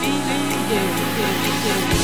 feeling. Yeah, yeah, yeah.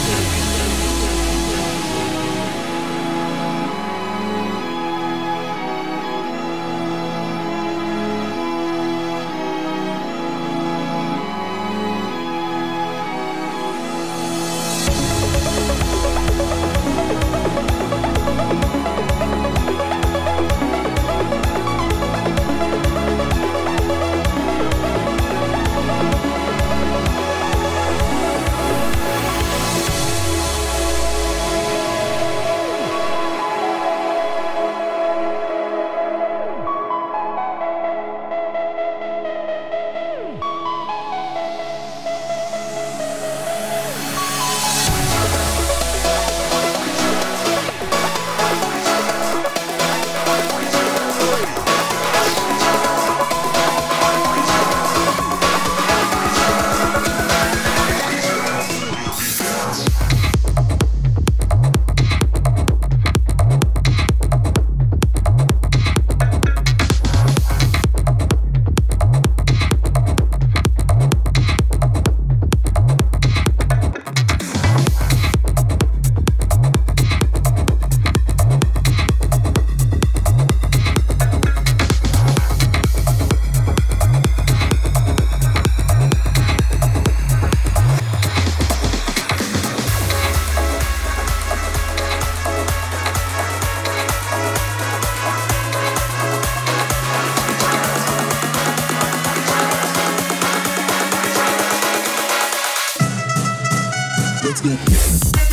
Yeah.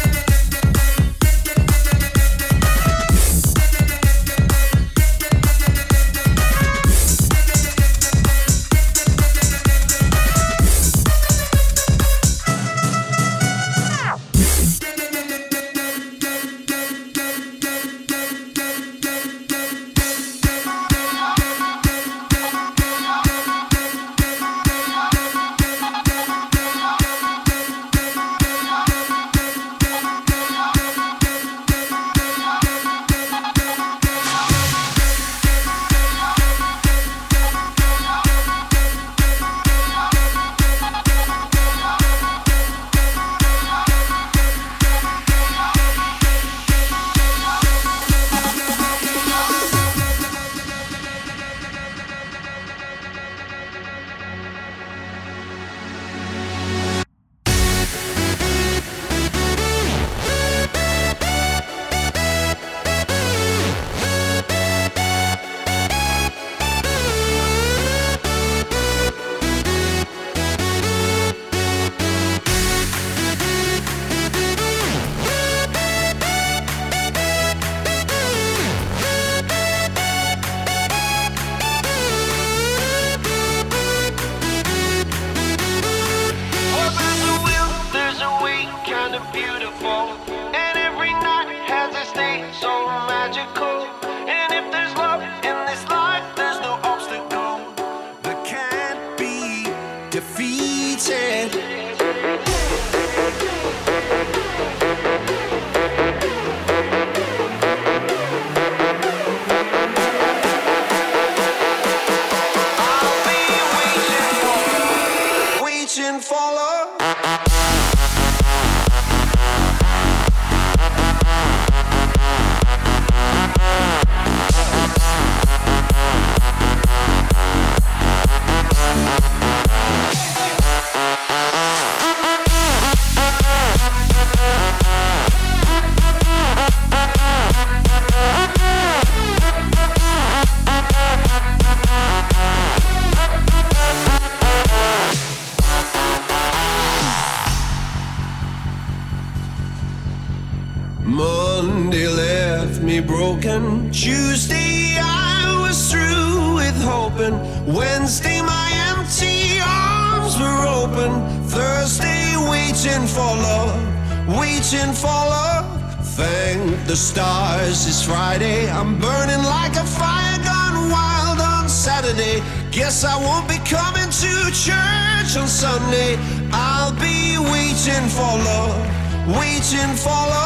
Waiting for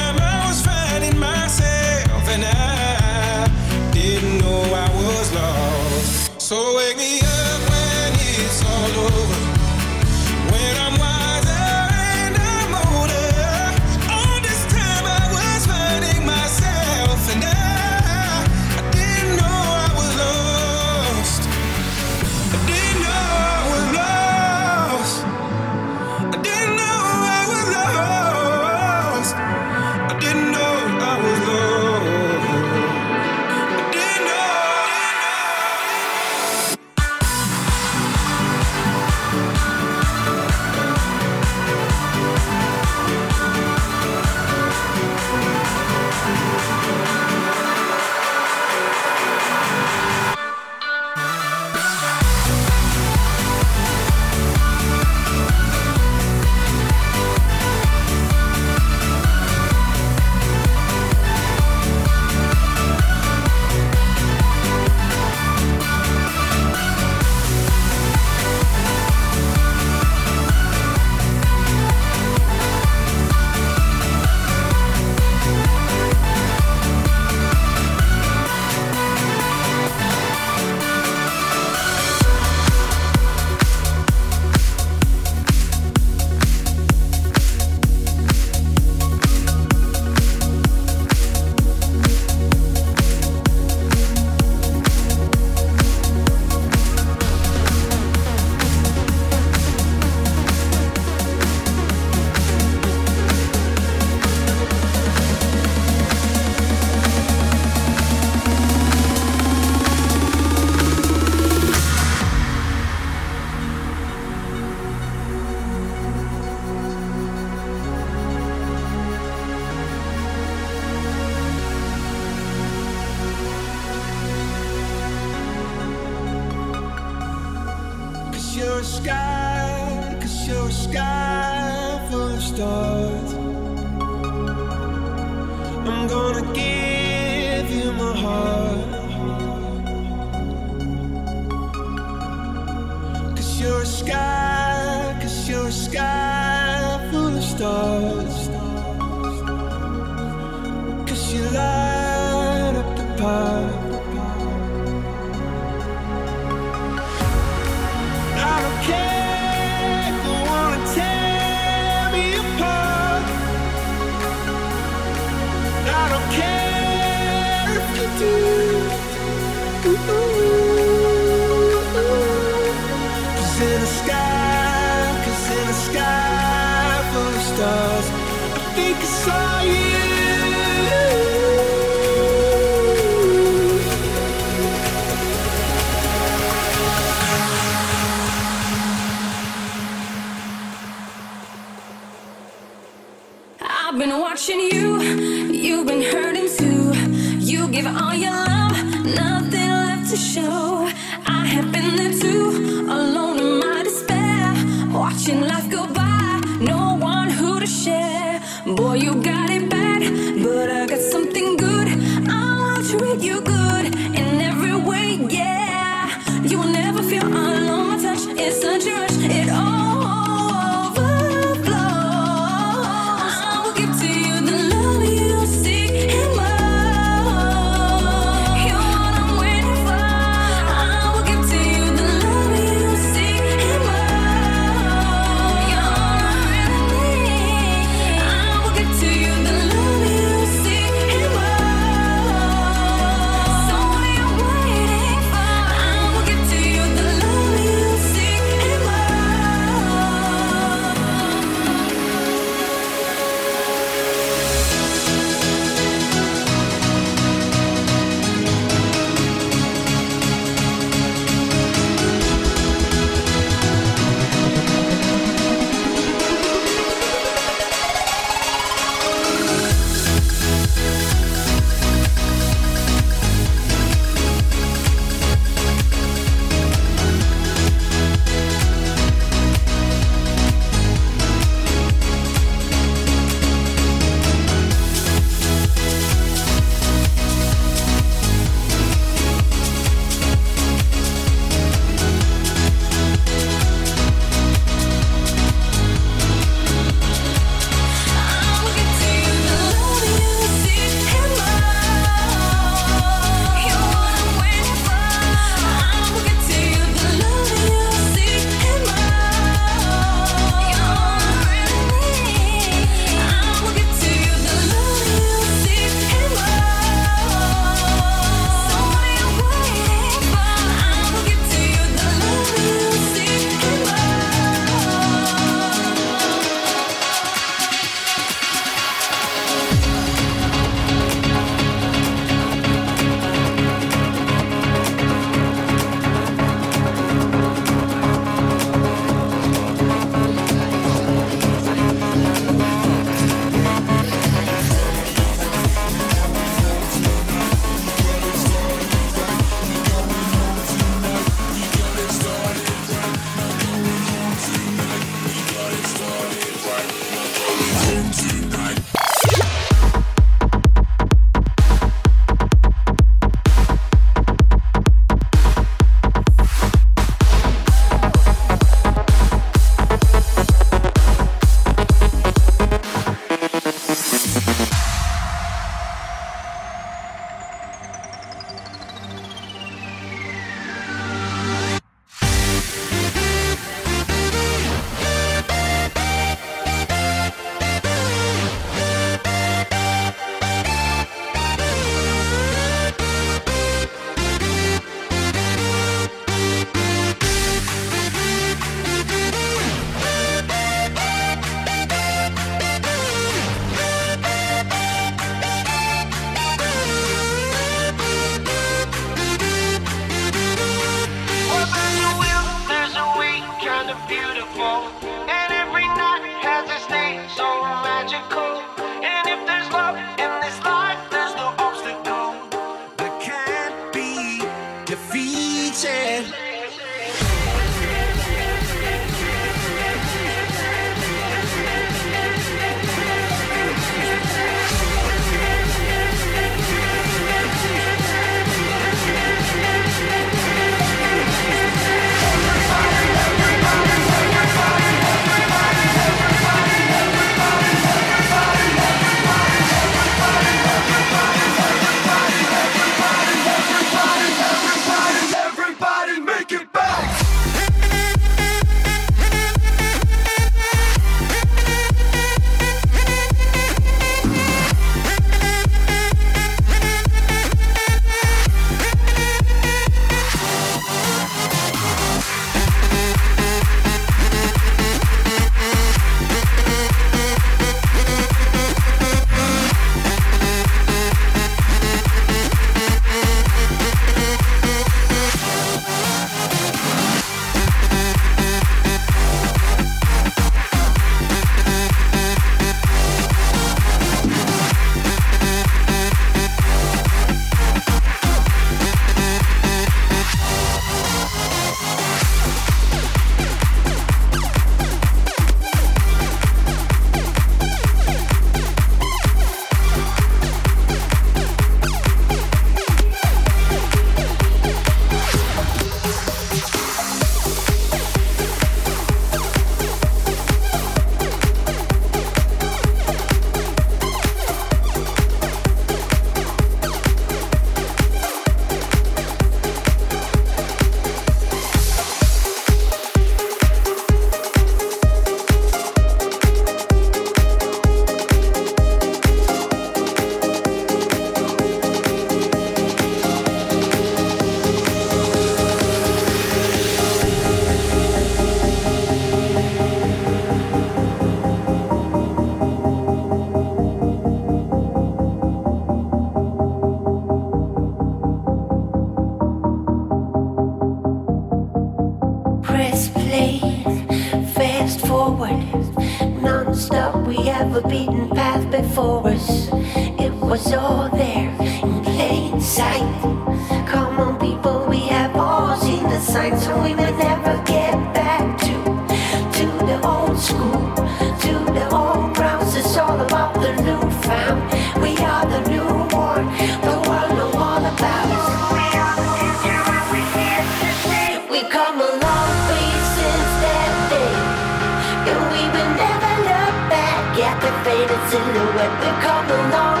silhouette come along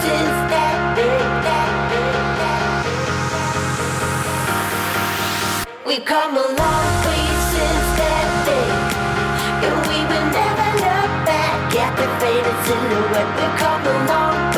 since that day, that day. We've come a long way since that day, and we will never look back at the faded silhouette. We've come a long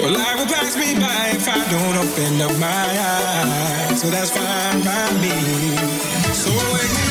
Well, life will pass me by if I don't open up my eyes. So that's fine by me. So